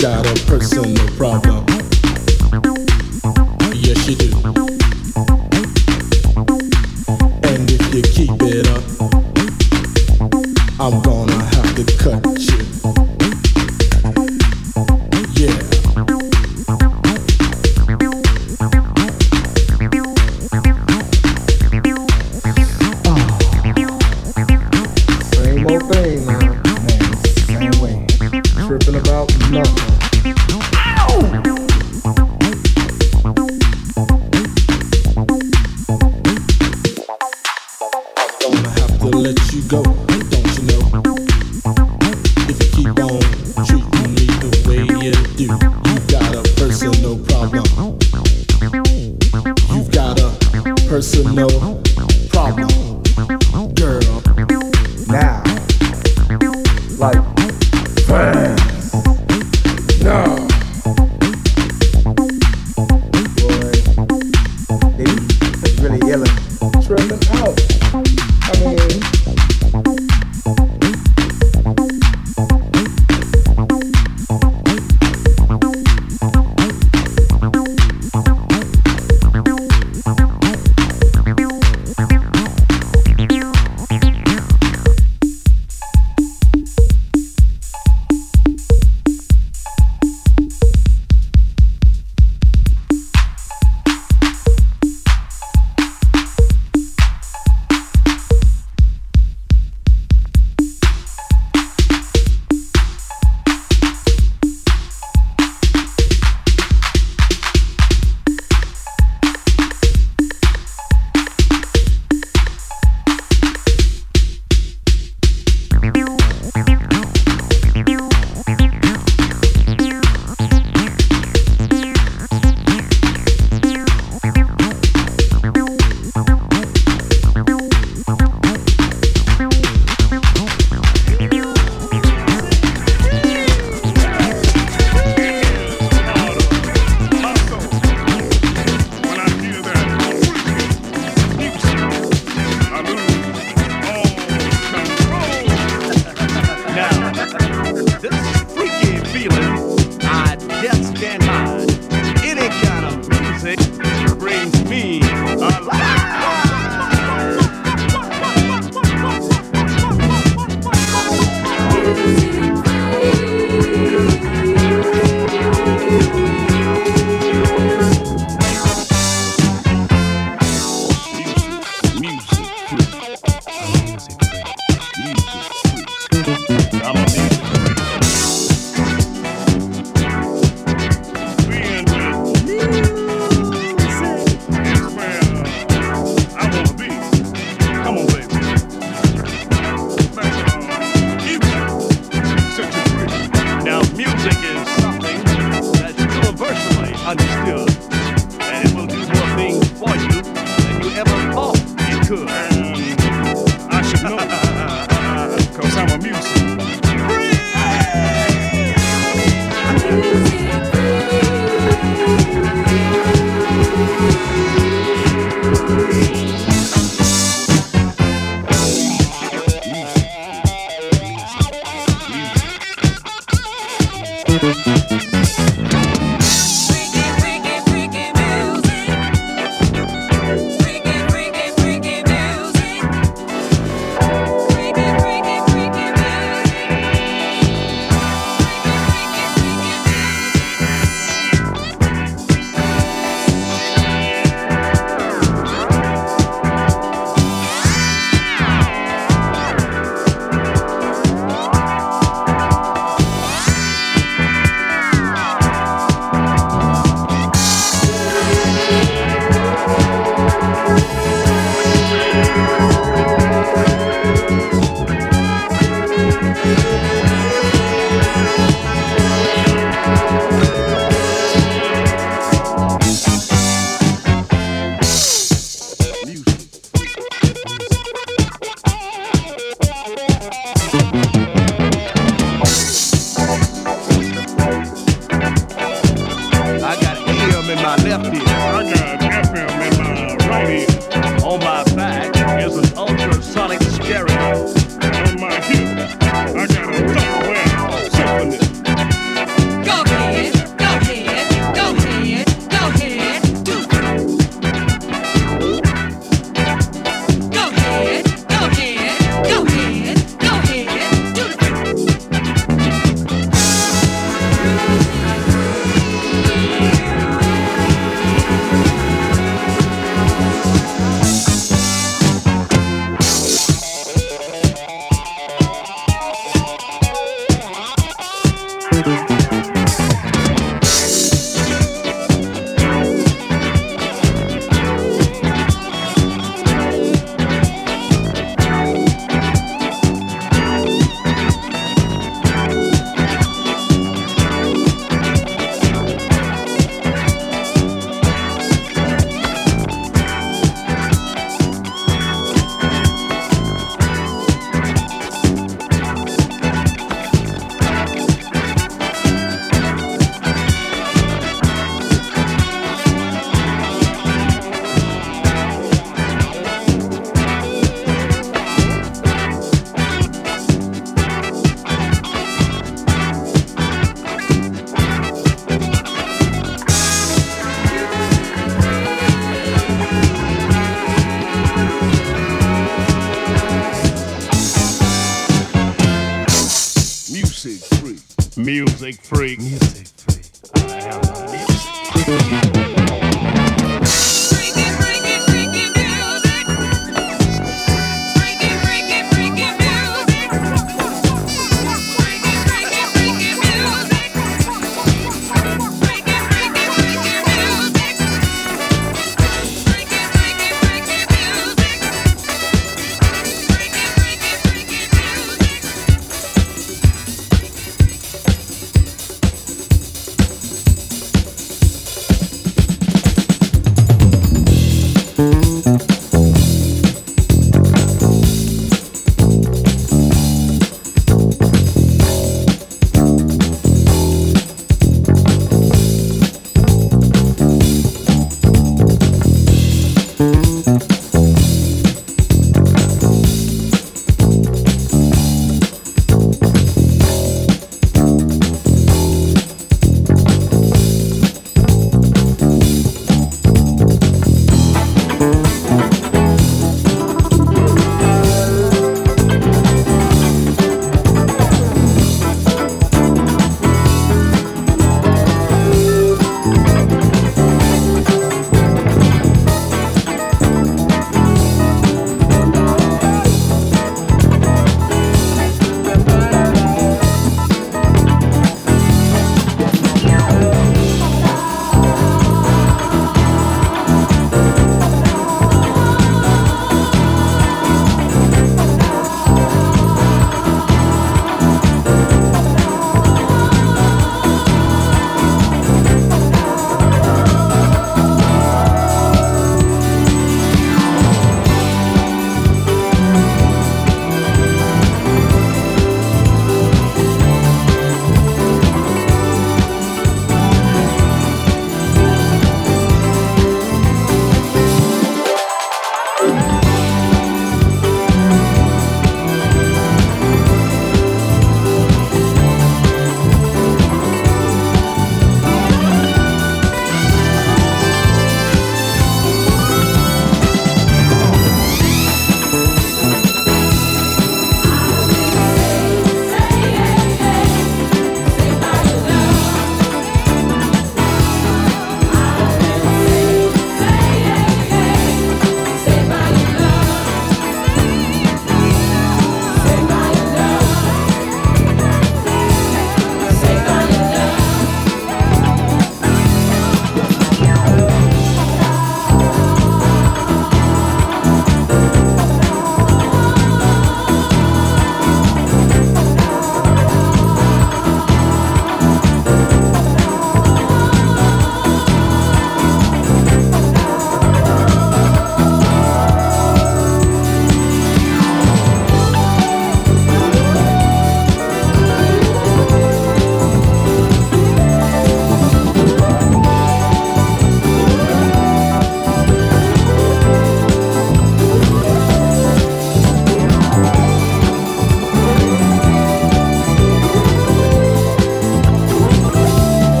got a personal problem.